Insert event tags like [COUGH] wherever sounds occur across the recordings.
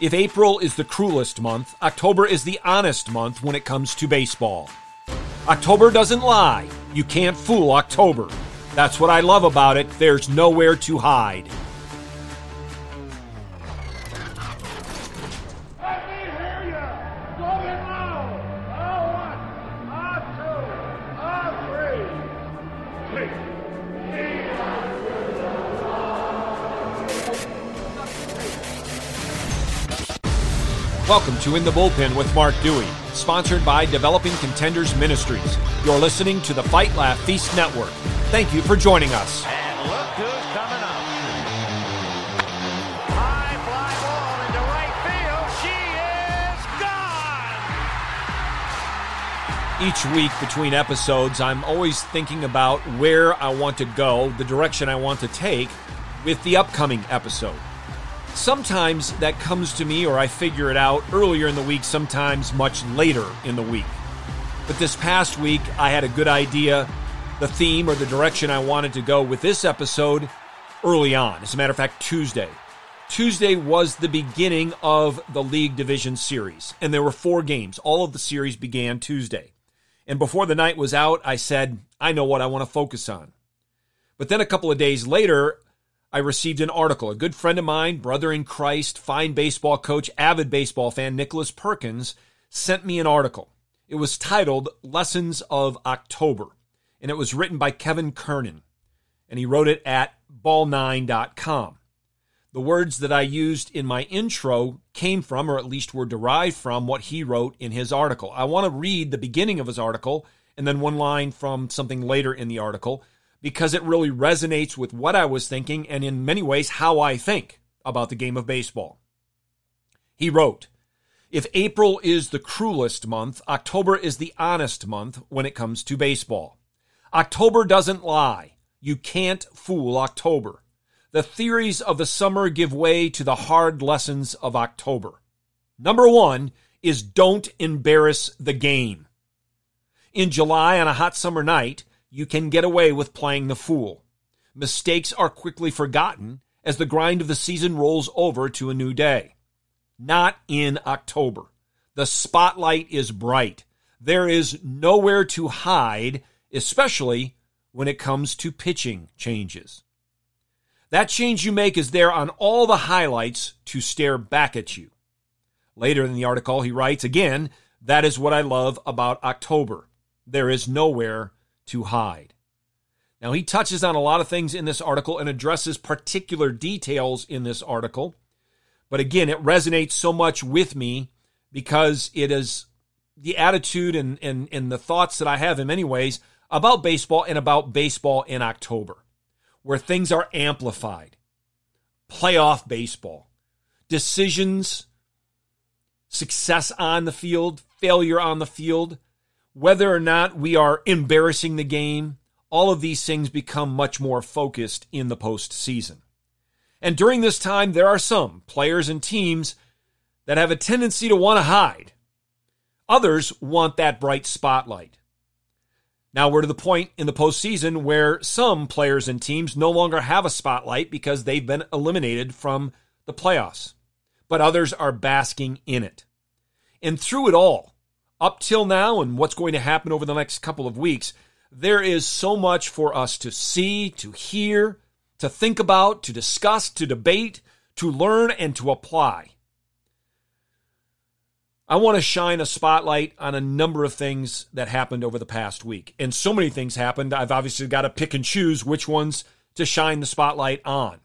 If April is the cruelest month, October is the honest month when it comes to baseball. October doesn't lie. You can't fool October. That's what I love about it. There's nowhere to hide. Welcome to In the Bullpen with Mark Dewey, sponsored by Developing Contenders Ministries. You're listening to the Fight Laugh Feast Network. Thank you for joining us. And look who's coming up. High fly ball into right field. She is gone. Each week between episodes, I'm always thinking about where I want to go, the direction I want to take with the upcoming episode. Sometimes that comes to me or I figure it out earlier in the week, sometimes much later in the week. But this past week, I had a good idea, the theme or the direction I wanted to go with this episode early on. As a matter of fact, Tuesday. Tuesday was the beginning of the League Division Series, and there were four games. All of the series began Tuesday. And before the night was out, I said, I know what I want to focus on. But then a couple of days later, I received an article. A good friend of mine, brother in Christ, fine baseball coach, avid baseball fan, Nicholas Perkins, sent me an article. It was titled Lessons of October, and it was written by Kevin Kernan, and he wrote it at ball9.com. The words that I used in my intro came from, or at least were derived from, what he wrote in his article. I want to read the beginning of his article and then one line from something later in the article because it really resonates with what I was thinking and in many ways how I think about the game of baseball. He wrote, If April is the cruelest month, October is the honest month when it comes to baseball. October doesn't lie. You can't fool October. The theories of the summer give way to the hard lessons of October. Number one is don't embarrass the game. In July on a hot summer night, you can get away with playing the fool. Mistakes are quickly forgotten as the grind of the season rolls over to a new day. Not in October. The spotlight is bright. There is nowhere to hide, especially when it comes to pitching changes. That change you make is there on all the highlights to stare back at you. Later in the article, he writes again, that is what I love about October. There is nowhere to hide. Now, he touches on a lot of things in this article and addresses particular details in this article. But again, it resonates so much with me because it is the attitude and, and, and the thoughts that I have in many ways about baseball and about baseball in October, where things are amplified. Playoff baseball, decisions, success on the field, failure on the field, whether or not we are embarrassing the game, all of these things become much more focused in the postseason. And during this time, there are some players and teams that have a tendency to want to hide. Others want that bright spotlight. Now we're to the point in the postseason where some players and teams no longer have a spotlight because they've been eliminated from the playoffs, but others are basking in it. And through it all, up till now and what's going to happen over the next couple of weeks, there is so much for us to see, to hear, to think about, to discuss, to debate, to learn, and to apply. I want to shine a spotlight on a number of things that happened over the past week. And so many things happened, I've obviously got to pick and choose which ones to shine the spotlight on.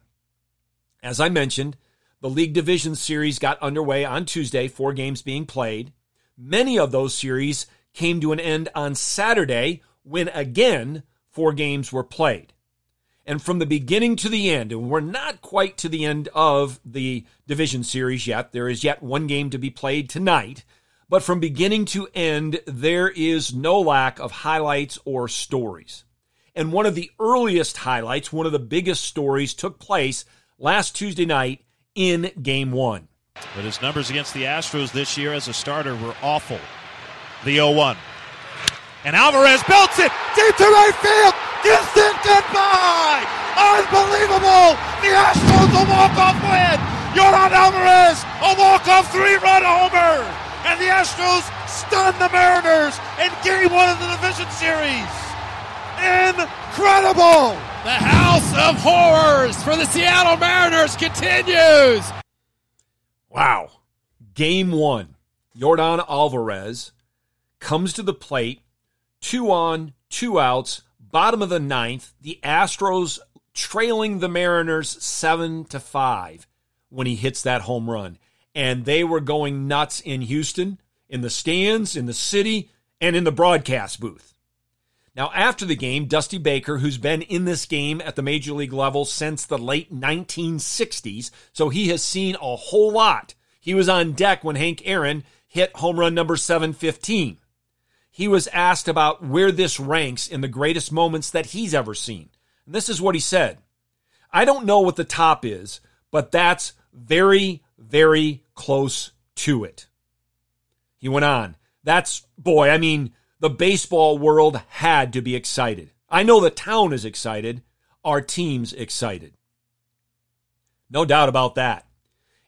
As I mentioned, the League Division Series got underway on Tuesday, four games being played. Many of those series came to an end on Saturday when again four games were played. And from the beginning to the end, and we're not quite to the end of the division series yet, there is yet one game to be played tonight. But from beginning to end, there is no lack of highlights or stories. And one of the earliest highlights, one of the biggest stories, took place last Tuesday night in game one. But his numbers against the Astros this year as a starter were awful. The 0 1. And Alvarez belts it deep to right field. Distant goodbye. Unbelievable. The Astros a walk-off win. Yordan Alvarez, a walk-off three-run homer, and the Astros stun the Mariners in Game One of the division series. Incredible! The House of Horrors for the Seattle Mariners continues. Wow. Game one. Yordan Alvarez comes to the plate, two on, two outs, bottom of the ninth. The Astros trailing the Mariners seven to five when he hits that home run. And they were going nuts in Houston, in the stands, in the city, and in the broadcast booth. Now, after the game, Dusty Baker, who's been in this game at the major league level since the late 1960s, so he has seen a whole lot. He was on deck when Hank Aaron hit home run number 715. He was asked about where this ranks in the greatest moments that he's ever seen. And this is what he said I don't know what the top is, but that's very, very close to it. He went on. That's, boy, I mean, the baseball world had to be excited. I know the town is excited. Our team's excited. No doubt about that.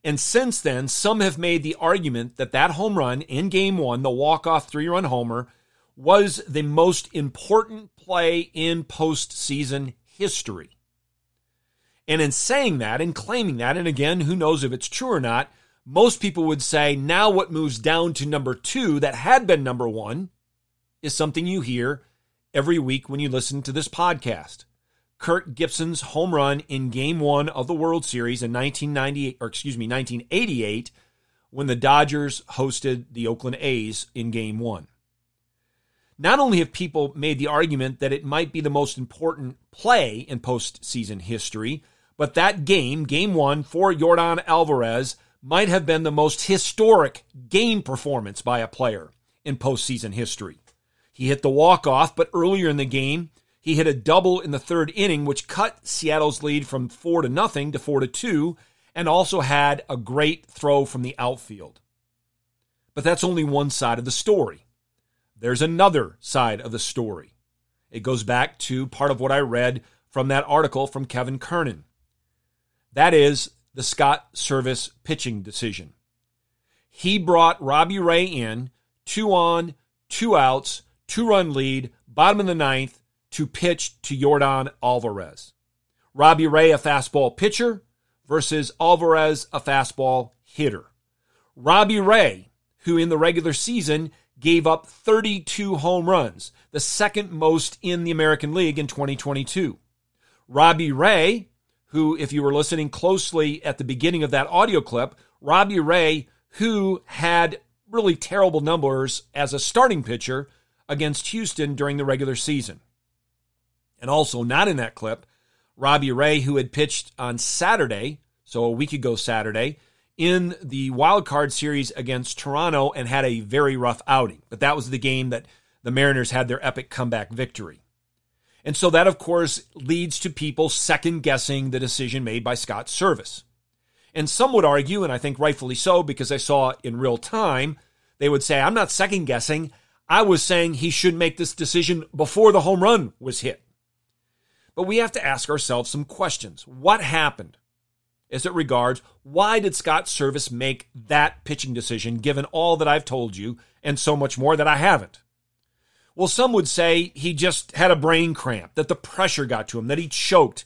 And since then, some have made the argument that that home run in game one, the walk-off three-run homer, was the most important play in postseason history. And in saying that and claiming that, and again, who knows if it's true or not, most people would say now what moves down to number two that had been number one is something you hear every week when you listen to this podcast. Kirk Gibson's home run in game one of the World Series in 1998, or excuse me, 1988, when the Dodgers hosted the Oakland A's in game one. Not only have people made the argument that it might be the most important play in postseason history, but that game, game one for Yordan Alvarez, might have been the most historic game performance by a player in postseason history. He hit the walk-off, but earlier in the game, he hit a double in the third inning, which cut Seattle's lead from four to nothing to four to two, and also had a great throw from the outfield. But that's only one side of the story. There's another side of the story. It goes back to part of what I read from that article from Kevin Kernan. That is the Scott Servais pitching decision. He brought Robbie Ray in, two on, two outs, two run lead, bottom of the ninth, to pitch to Yordan Alvarez. Robbie Ray, a fastball pitcher, versus Alvarez, a fastball hitter. Robbie Ray, who in the regular season gave up 32 home runs, the second most in the American League in 2022. Robbie Ray, who, if you were listening closely at the beginning of that audio clip, Robbie Ray, who had really terrible numbers as a starting pitcher against Houston during the regular season. And also, not in that clip, Robbie Ray, who had pitched on Saturday, so a week ago Saturday, in the wild card series against Toronto and had a very rough outing. But that was the game that the Mariners had their epic comeback victory. And so that, of course, leads to people second guessing the decision made by Scott Servais. And some would argue, and I think rightfully so, because I saw in real time, they would say, I'm not second guessing. I was saying he should make this decision before the home run was hit. But we have to ask ourselves some questions. What happened? As it regards, why did Scott Servais make that pitching decision given all that I've told you and so much more that I haven't? Well, some would say he just had a brain cramp, that the pressure got to him, that he choked.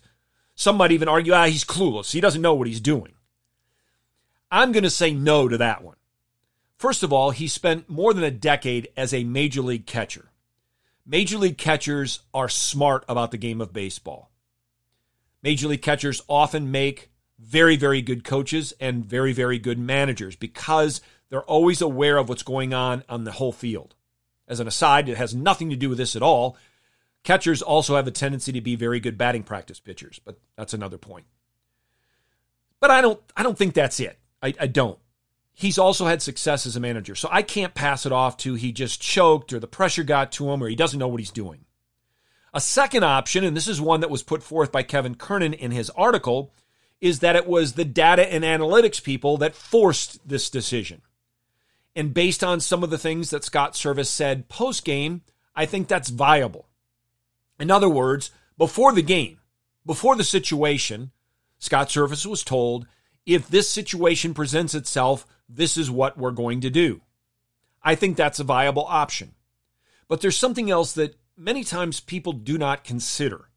Some might even argue, ah, he's clueless. He doesn't know what he's doing. I'm going to say no to that one. First of all, he spent more than a decade as a major league catcher. Major league catchers are smart about the game of baseball. Major league catchers often make very, very good coaches and very, very good managers because they're always aware of what's going on on the whole field. As an aside, it has nothing to do with this at all. Catchers also have a tendency to be very good batting practice pitchers, but that's another point. But I don't I don't think that's it. I, I don't he's also had success as a manager. So I can't pass it off to he just choked or the pressure got to him or he doesn't know what he's doing. A second option, and this is one that was put forth by Kevin Kernan in his article, is that it was the data and analytics people that forced this decision. And based on some of the things that Scott Servais said post game, I think that's viable. In other words, before the game, before the situation, Scott Servais was told if this situation presents itself, this is what we're going to do. I think that's a viable option. But there's something else that many times people do not consider.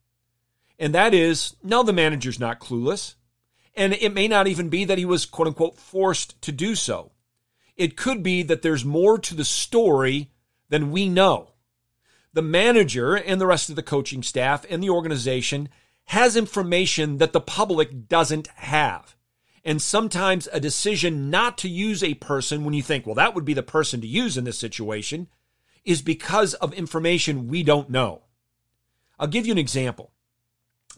And that is no, the manager's not clueless. And it may not even be that he was, quote unquote, forced to do so. It could be that there's more to the story than we know. The manager and the rest of the coaching staff and the organization has information that the public doesn't have. And sometimes a decision not to use a person when you think, well, that would be the person to use in this situation, is because of information we don't know. I'll give you an example.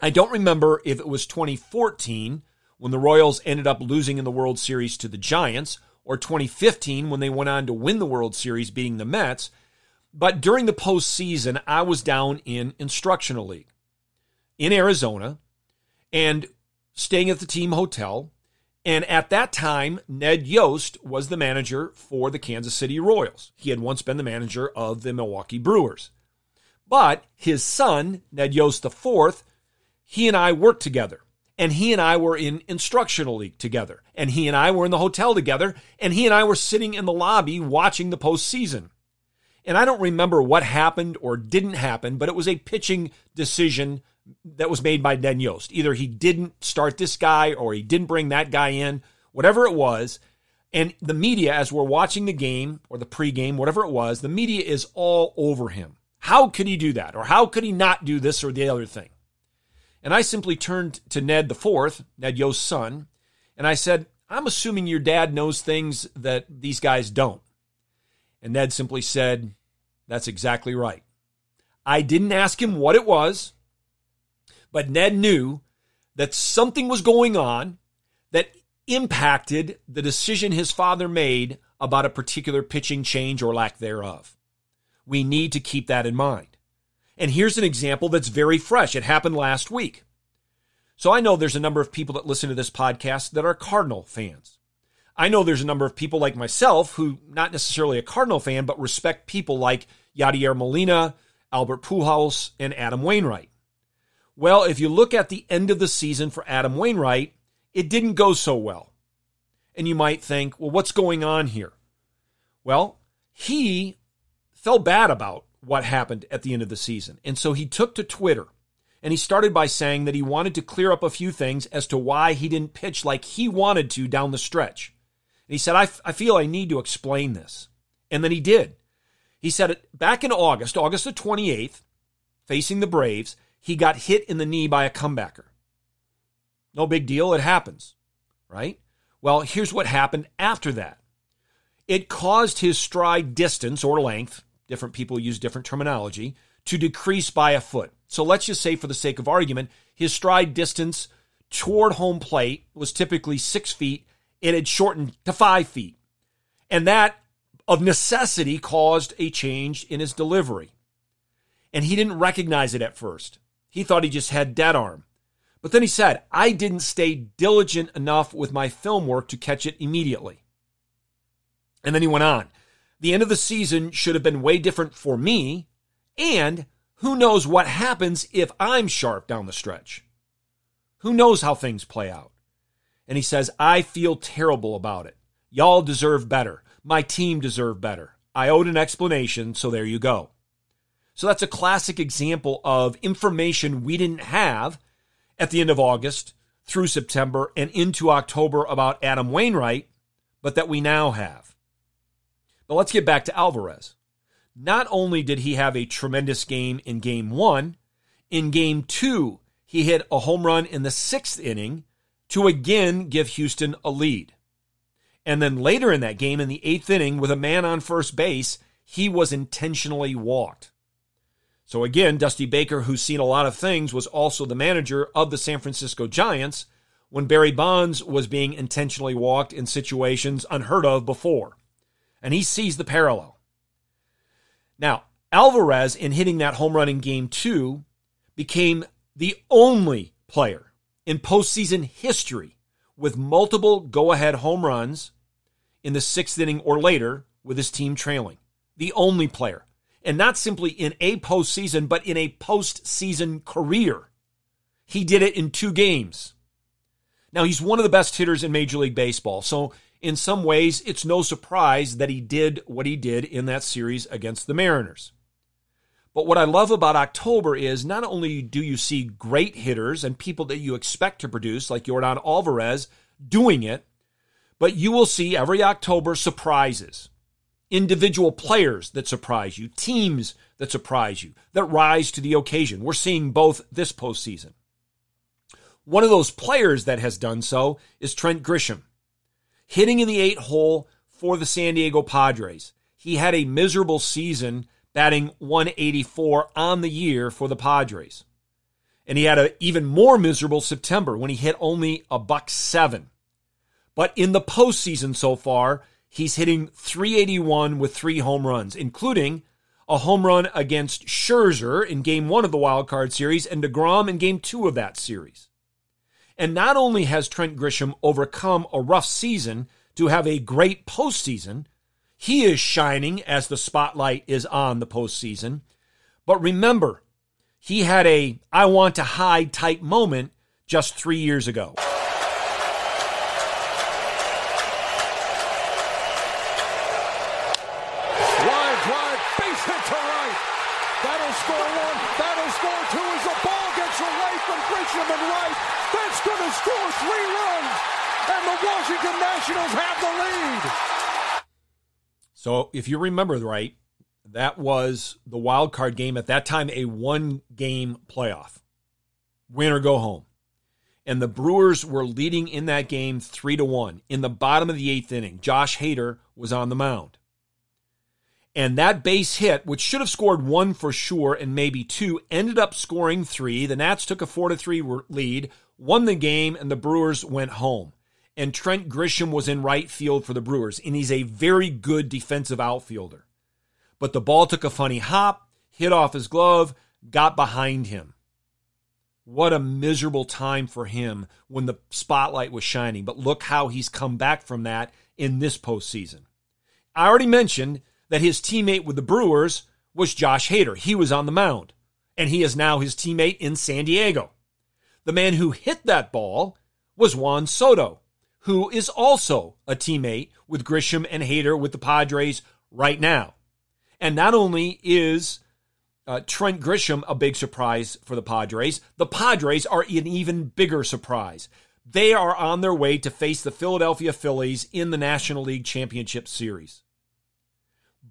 I don't remember if it was 2014 when the Royals ended up losing in the World Series to the Giants or 2015 when they went on to win the World Series beating the Mets. But during the postseason, I was down in Instructional League in Arizona and staying at the team hotel. And at that time, Ned Yost was the manager for the Kansas City Royals. He had once been the manager of the Milwaukee Brewers. But his son, Ned Yost IV, he and I worked together. And he and I were in instructional league together. And he and I were in the hotel together. And he and I were sitting in the lobby watching the postseason. And I don't remember what happened or didn't happen, but it was a pitching decision that was made by Ned Yost. Either he didn't start this guy or he didn't bring that guy in, whatever it was. And the media, as we're watching the game or the pregame, whatever it was, the media is all over him. How could he do that? Or how could he not do this or the other thing? And I simply turned to Ned the fourth, Ned Yost's son, and I said, I'm assuming your dad knows things that these guys don't. And Ned simply said, That's exactly right. I didn't ask him what it was. But Ned knew that something was going on that impacted the decision his father made about a particular pitching change or lack thereof. We need to keep that in mind. And here's an example that's very fresh. It happened last week. So I know there's a number of people that listen to this podcast that are Cardinal fans. I know there's a number of people like myself who, not necessarily a Cardinal fan, but respect people like Yadier Molina, Albert Pujols, and Adam Wainwright. Well, if you look at the end of the season for Adam Wainwright, it didn't go so well. And you might think, well, what's going on here? Well, he felt bad about what happened at the end of the season. And so he took to Twitter and he started by saying that he wanted to clear up a few things as to why he didn't pitch like he wanted to down the stretch. And he said, I, f- I feel I need to explain this. And then he did. He said it back in August, August the 28th, facing the Braves, he got hit in the knee by a comebacker. No big deal. It happens, right? Well, here's what happened after that it caused his stride distance or length, different people use different terminology, to decrease by a foot. So let's just say, for the sake of argument, his stride distance toward home plate was typically six feet. It had shortened to five feet. And that, of necessity, caused a change in his delivery. And he didn't recognize it at first. He thought he just had dead arm. But then he said, I didn't stay diligent enough with my film work to catch it immediately. And then he went on. The end of the season should have been way different for me. And who knows what happens if I'm sharp down the stretch? Who knows how things play out? And he says, I feel terrible about it. Y'all deserve better. My team deserve better. I owed an explanation, so there you go. So that's a classic example of information we didn't have at the end of August through September and into October about Adam Wainwright, but that we now have. But let's get back to Alvarez. Not only did he have a tremendous game in game one, in game two, he hit a home run in the sixth inning to again give Houston a lead. And then later in that game, in the eighth inning, with a man on first base, he was intentionally walked. So again, Dusty Baker, who's seen a lot of things, was also the manager of the San Francisco Giants when Barry Bonds was being intentionally walked in situations unheard of before. And he sees the parallel. Now, Alvarez, in hitting that home run in game two, became the only player in postseason history with multiple go ahead home runs in the sixth inning or later with his team trailing. The only player and not simply in a postseason, but in a postseason career. He did it in two games. Now, he's one of the best hitters in Major League Baseball. So, in some ways, it's no surprise that he did what he did in that series against the Mariners. But what I love about October is not only do you see great hitters and people that you expect to produce, like Yordan Alvarez, doing it, but you will see every October surprises. Individual players that surprise you, teams that surprise you, that rise to the occasion. We're seeing both this postseason. One of those players that has done so is Trent Grisham, hitting in the eight hole for the San Diego Padres. He had a miserable season batting 184 on the year for the Padres. And he had an even more miserable September when he hit only a buck seven. But in the postseason so far, he's hitting 381 with three home runs, including a home run against Scherzer in game one of the wild card series and DeGrom in game two of that series. And not only has Trent Grisham overcome a rough season to have a great postseason, he is shining as the spotlight is on the postseason. But remember, he had a I want to hide type moment just three years ago. Wide drive, base hit to right. That'll score one. That'll score two as the ball gets away from Grisham and right. That's going to score three runs. And the Washington Nationals have the lead. So if you remember right, that was the wild card game at that time, a one game playoff. Win or go home. And the Brewers were leading in that game three to one. In the bottom of the eighth inning, Josh Hader was on the mound. And that base hit, which should have scored one for sure and maybe two, ended up scoring three. The Nats took a four to three lead, won the game, and the Brewers went home. And Trent Grisham was in right field for the Brewers, and he's a very good defensive outfielder. But the ball took a funny hop, hit off his glove, got behind him. What a miserable time for him when the spotlight was shining. But look how he's come back from that in this postseason. I already mentioned that his teammate with the Brewers was Josh Hader. He was on the mound, and he is now his teammate in San Diego. The man who hit that ball was Juan Soto, who is also a teammate with Grisham and Hader with the Padres right now. And not only is uh, Trent Grisham a big surprise for the Padres, the Padres are an even bigger surprise. They are on their way to face the Philadelphia Phillies in the National League Championship Series.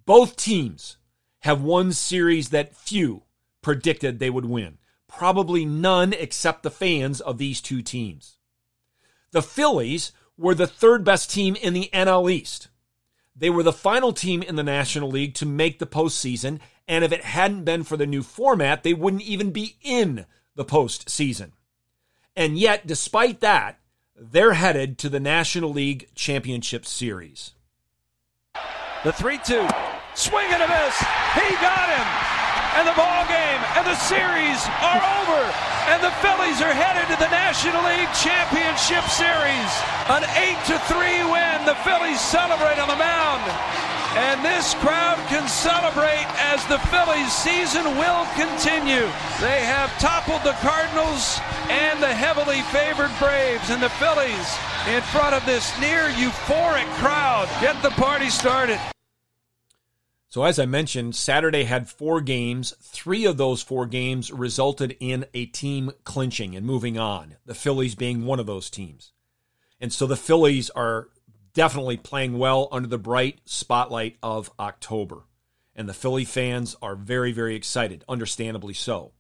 Both teams have won series that few predicted they would win. Probably none except the fans of these two teams. The Phillies were the third best team in the NL East. They were the final team in the National League to make the postseason, and if it hadn't been for the new format, they wouldn't even be in the postseason. And yet, despite that, they're headed to the National League Championship Series. The 3 2. Swing and a miss. He got him. And the ball game and the series are over. And the Phillies are headed to the National League Championship Series. An 8 to 3 win. The Phillies celebrate on the mound. And this crowd can celebrate as the Phillies season will continue. They have toppled the Cardinals and the heavily favored Braves. And the Phillies, in front of this near euphoric crowd, get the party started. So, as I mentioned, Saturday had four games. Three of those four games resulted in a team clinching and moving on, the Phillies being one of those teams. And so the Phillies are definitely playing well under the bright spotlight of October. And the Philly fans are very, very excited, understandably so.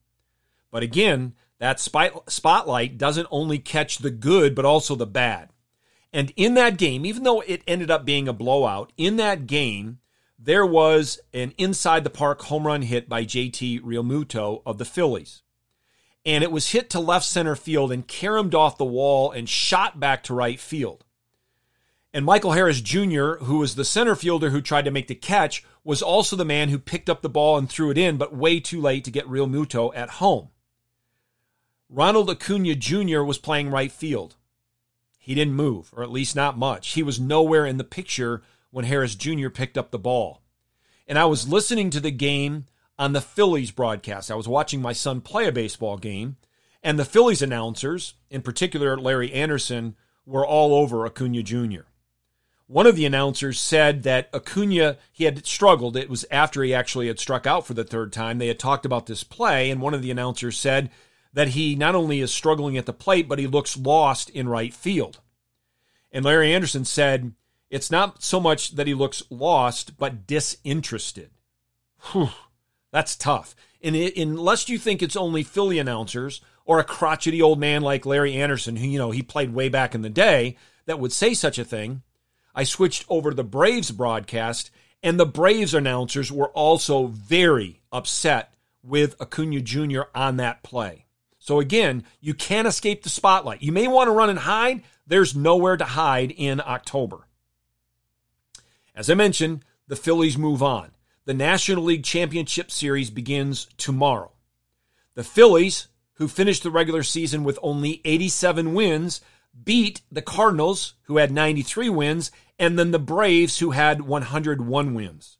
But again, that spotlight doesn't only catch the good, but also the bad. And in that game, even though it ended up being a blowout, in that game, there was an inside the park home run hit by JT Realmuto of the Phillies. And it was hit to left center field and caromed off the wall and shot back to right field. And Michael Harris Jr., who was the center fielder who tried to make the catch, was also the man who picked up the ball and threw it in, but way too late to get Realmuto at home. Ronald Acuna Jr. was playing right field. He didn't move, or at least not much. He was nowhere in the picture when Harris Jr. picked up the ball. And I was listening to the game on the Phillies broadcast. I was watching my son play a baseball game, And the Phillies announcers, in particular Larry Andersen, were all over Acuna Jr. One of the announcers said that Acuna, he had struggled. It was after he actually had struck out for the third time. They had talked about this play, and one of the announcers said that he not only is struggling at the plate, but he looks lost in right field. And Larry Andersen said, it's not so much that he looks lost, but disinterested. Whew, that's tough. And it, unless you think it's only Philly announcers or a crotchety old man like Larry Andersen, who, you know, he played way back in the day, that would say such a thing, I switched over to the Braves broadcast, and the Braves announcers were also very upset with Acuna Jr. on that play. So again, you can't escape the spotlight. You may want to run and hide. There's nowhere to hide in October. As I mentioned, the Phillies move on. The National League Championship Series begins tomorrow. The Phillies, who finished the regular season with only 87 wins, beat the Cardinals, who had 93 wins, and then the Braves, who had 101 wins.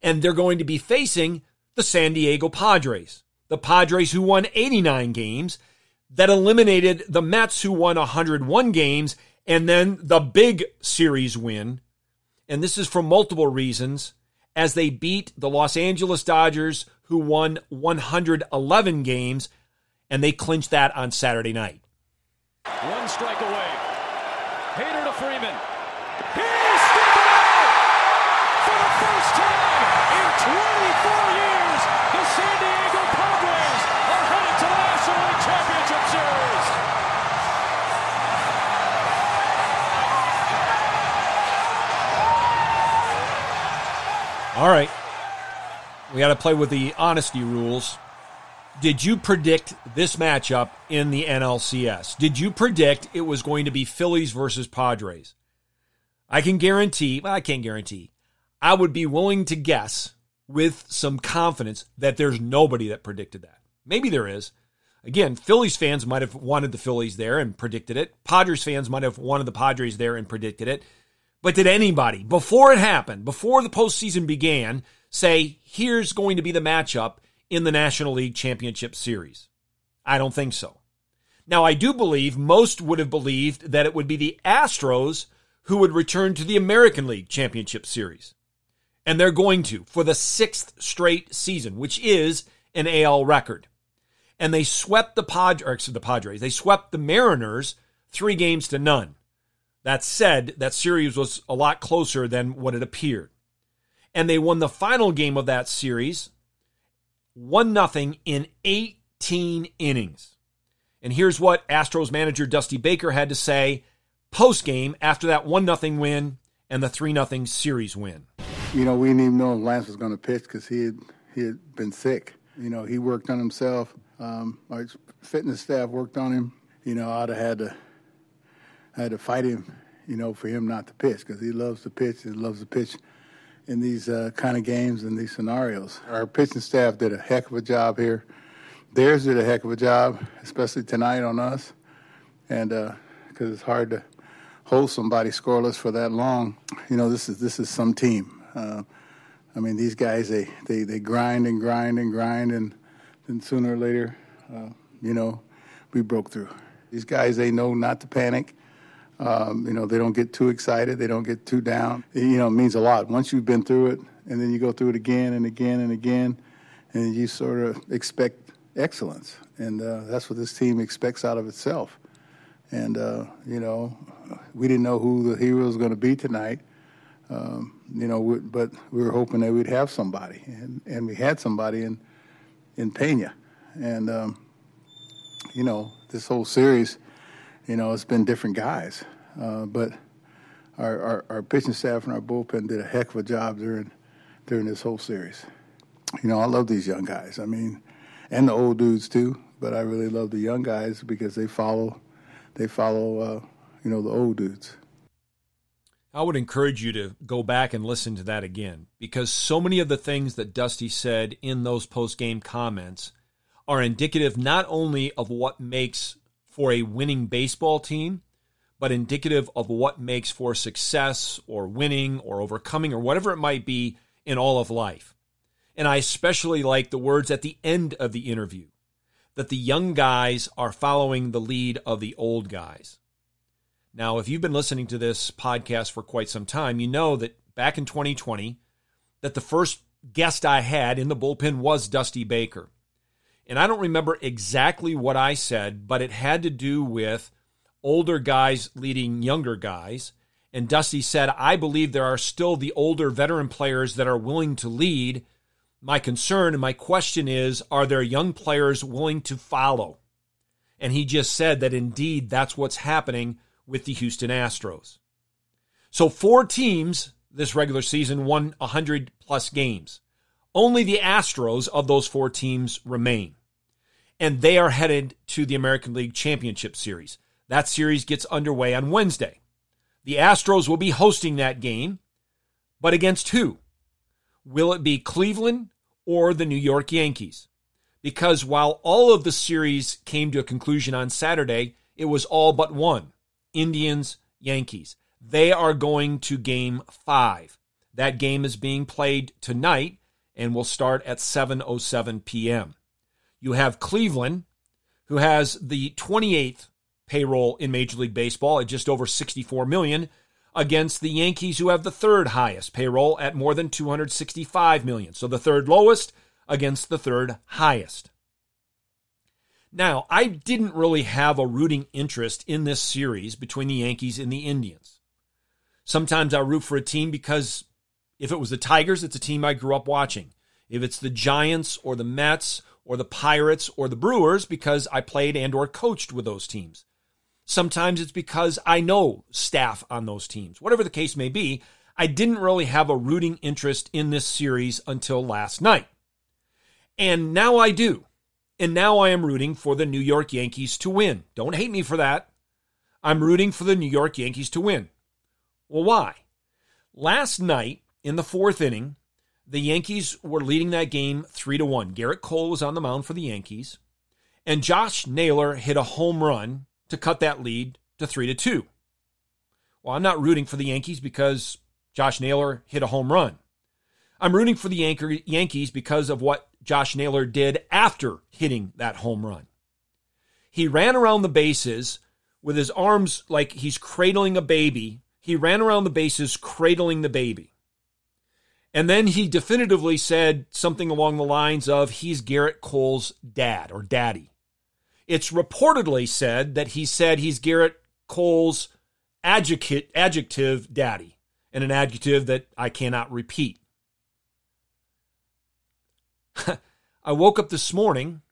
And they're going to be facing the San Diego Padres, the Padres who won 89 games, that eliminated the Mets, who won 101 games, and then the big series win. And this is for multiple reasons, as they beat the Los Angeles Dodgers, who won 111 games, and they clinched that on Saturday night. One strike All right. We got to play with the honesty rules. Did you predict this matchup in the NLCS? Did you predict it was going to be Phillies versus Padres? I can guarantee, well, I can't guarantee. I would be willing to guess with some confidence that there's nobody that predicted that. Maybe there is. Again, Phillies fans might have wanted the Phillies there and predicted it. Padres fans might have wanted the Padres there and predicted it. But did anybody, before it happened, before the postseason began, say, here's going to be the matchup in the National League Championship Series? I don't think so. Now, I do believe most would have believed that it would be the Astros who would return to the American League Championship Series. And they're going to for the sixth straight season, which is an AL record. And they swept the, or, the Padres, they swept the Mariners three games to none. That said, that series was a lot closer than what it appeared. And they won the final game of that series 1 0 in 18 innings. And here's what Astros manager Dusty Baker had to say post game after that 1 0 win and the 3 0 series win. You know, we didn't even know Lance was going to pitch because he had, he had been sick. You know, he worked on himself. Um, our fitness staff worked on him. You know, I'd have had to I had to fight him, you know, for him not to pitch because he loves to pitch. He loves to pitch in these uh, kind of games and these scenarios. Our pitching staff did a heck of a job here. Theirs did a heck of a job, especially tonight on us, and because uh, it's hard to hold somebody scoreless for that long. You know, this is this is some team. Uh, I mean, these guys they, they they grind and grind and grind, and then sooner or later, uh, you know, we broke through. These guys they know not to panic. Um, you know, they don't get too excited. They don't get too down. You know, it means a lot. Once you've been through it, and then you go through it again and again and again, and you sort of expect excellence. And uh, that's what this team expects out of itself. And, uh, you know, we didn't know who the hero was going to be tonight. Um, you know, we, but we were hoping that we'd have somebody. And, and we had somebody in, in Pena. And, um, you know, this whole series, you know, it's been different guys. Uh, but our, our, our, pitching staff and our bullpen did a heck of a job during during this whole series. You know, I love these young guys. I mean, and the old dudes too. But I really love the young guys because they follow they follow uh, you know the old dudes. I would encourage you to go back and listen to that again because so many of the things that Dusty said in those post game comments are indicative not only of what makes for a winning baseball team, but indicative of what makes for success or winning or overcoming or whatever it might be in all of life. And I especially like the words at the end of the interview that the young guys are following the lead of the old guys. Now, if you've been listening to this podcast for quite some time, you know that back in 2020, that the first guest I had in the bullpen was Dusty Baker. And I don't remember exactly what I said, but it had to do with older guys leading younger guys. And Dusty said, I believe there are still the older veteran players that are willing to lead. My concern and my question is, are there young players willing to follow? And he just said that indeed that's what's happening with the Houston Astros. So, four teams this regular season won 100 plus games. Only the Astros of those four teams remain. And they are headed to the American League Championship Series. That series gets underway on Wednesday. The Astros will be hosting that game, but against who? Will it be Cleveland or the New York Yankees? Because while all of the series came to a conclusion on Saturday, it was all but one Indians, Yankees. They are going to game five. That game is being played tonight and will start at 7.07 p.m. You have Cleveland, who has the 28th payroll in Major League Baseball at just over 64 million, against the Yankees, who have the third highest payroll at more than 265 million. So the third lowest against the third highest. Now, I didn't really have a rooting interest in this series between the Yankees and the Indians. Sometimes I root for a team because if it was the Tigers, it's a team I grew up watching. If it's the Giants or the Mets or the Pirates or the Brewers, because I played and or coached with those teams. Sometimes it's because I know staff on those teams. Whatever the case may be, I didn't really have a rooting interest in this series until last night. And now I do. And now I am rooting for the New York Yankees to win. Don't hate me for that. I'm rooting for the New York Yankees to win. Well, why? Last night in the fourth inning, the Yankees were leading that game three to one. Gerrit Cole was on the mound for the Yankees, and Josh Naylor hit a home run to cut that lead to three to two. Well, I'm not rooting for the Yankees because Josh Naylor hit a home run. I'm rooting for the Yankees because of what Josh Naylor did after hitting that home run. He ran around the bases with his arms like he's cradling a baby he ran around the bases cradling the baby. And then he definitively said something along the lines of, he's Gerrit Cole's dad or daddy. It's reportedly said that he said he's Gerrit Cole's adjective, adjective daddy, and an adjective that I cannot repeat. [LAUGHS] I woke up this morning.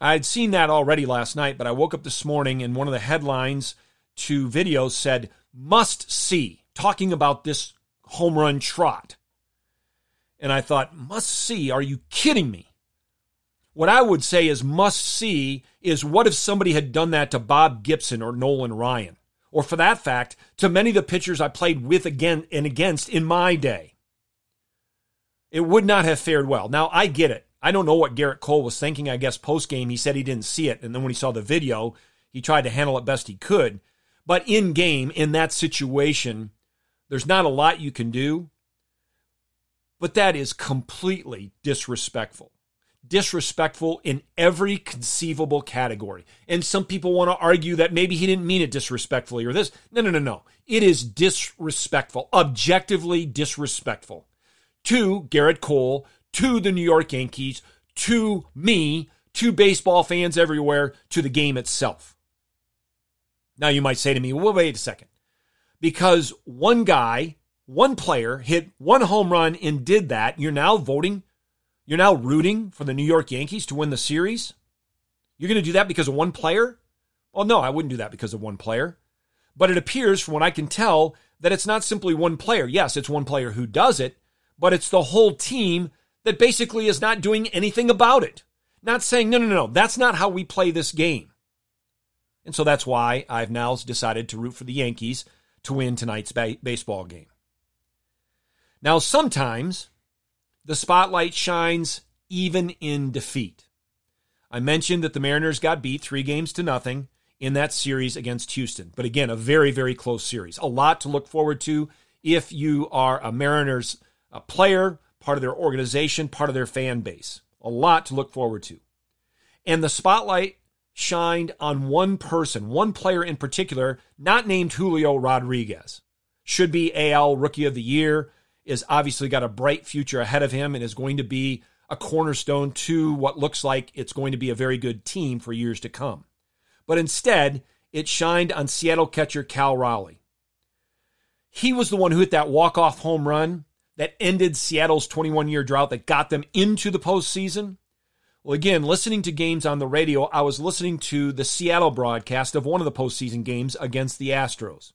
I had seen that already last night, but I woke up this morning and one of the headlines to videos said, must see, talking about this home run trot. And I thought, must see? Are you kidding me? What I would say is must see is what if somebody had done that to Bob Gibson or Nolan Ryan? Or for that fact, to many of the pitchers I played with again and against in my day. It would not have fared well. Now, I get it. I don't know what Gerrit Cole was thinking. I guess post game, he said he didn't see it. And then when he saw the video, he tried to handle it best he could. But in game, in that situation, there's not a lot you can do. But that is completely disrespectful. Disrespectful in every conceivable category. And some people want to argue that maybe he didn't mean it disrespectfully or this. No, no, no, no. It is disrespectful, objectively disrespectful to Gerrit Cole, to the New York Yankees, to me, to baseball fans everywhere, to the game itself. Now you might say to me, well, wait a second. Because one guy, one player hit one home run and did that, you're now voting, you're now rooting for the New York Yankees to win the series? You're going to do that because of one player? Well, no, I wouldn't do that because of one player. But it appears, from what I can tell, that it's not simply one player. Yes, it's one player who does it, but it's the whole team that basically is not doing anything about it. Not saying, no, no, no, that's not how we play this game. And so that's why I've now decided to root for the Yankees to win tonight's ba- baseball game. Now, sometimes the spotlight shines even in defeat. I mentioned that the Mariners got beat three games to nothing in that series against Houston. But again, a very, very close series. A lot to look forward to if you are a Mariners a player, part of their organization, part of their fan base. A lot to look forward to. And the spotlight shined on one person, one player in particular, not named Julio Rodriguez. Should be AL Rookie of the Year, is obviously got a bright future ahead of him and is going to be a cornerstone to what looks like it's going to be a very good team for years to come. But instead, it shined on Seattle catcher Cal Raleigh. He was the one who hit that walk-off home run that ended Seattle's 21 year drought that got them into the postseason. Well, again, listening to games on the radio, I was listening to the Seattle broadcast of one of the postseason games against the Astros.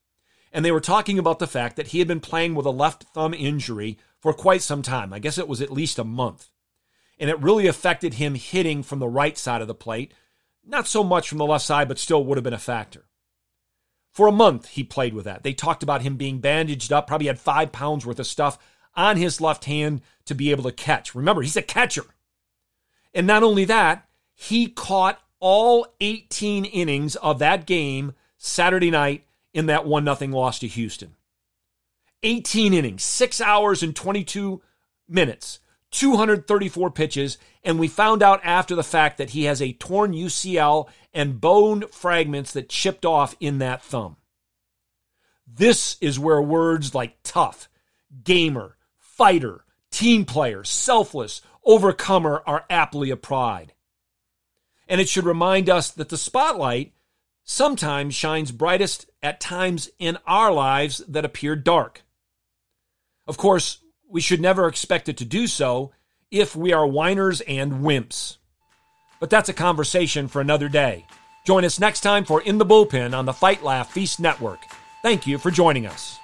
And they were talking about the fact that he had been playing with a left thumb injury for quite some time. I guess it was at least a month. And it really affected him hitting from the right side of the plate. Not so much from the left side, but still would have been a factor. For a month, he played with that. They talked about him being bandaged up, probably had five pounds worth of stuff on his left hand to be able to catch. Remember, he's a catcher. And not only that, he caught all 18 innings of that game Saturday night in that 1 0 loss to Houston. 18 innings, 6 hours and 22 minutes, 234 pitches, and we found out after the fact that he has a torn UCL and bone fragments that chipped off in that thumb. This is where words like tough, gamer, fighter, team player, selfless, overcomer are aptly applied. And it should remind us that the spotlight sometimes shines brightest at times in our lives that appear dark. Of course, we should never expect it to do so if we are whiners and wimps. But that's a conversation for another day. Join us next time for In the Bullpen on the Fight Laugh Feast Network. Thank you for joining us.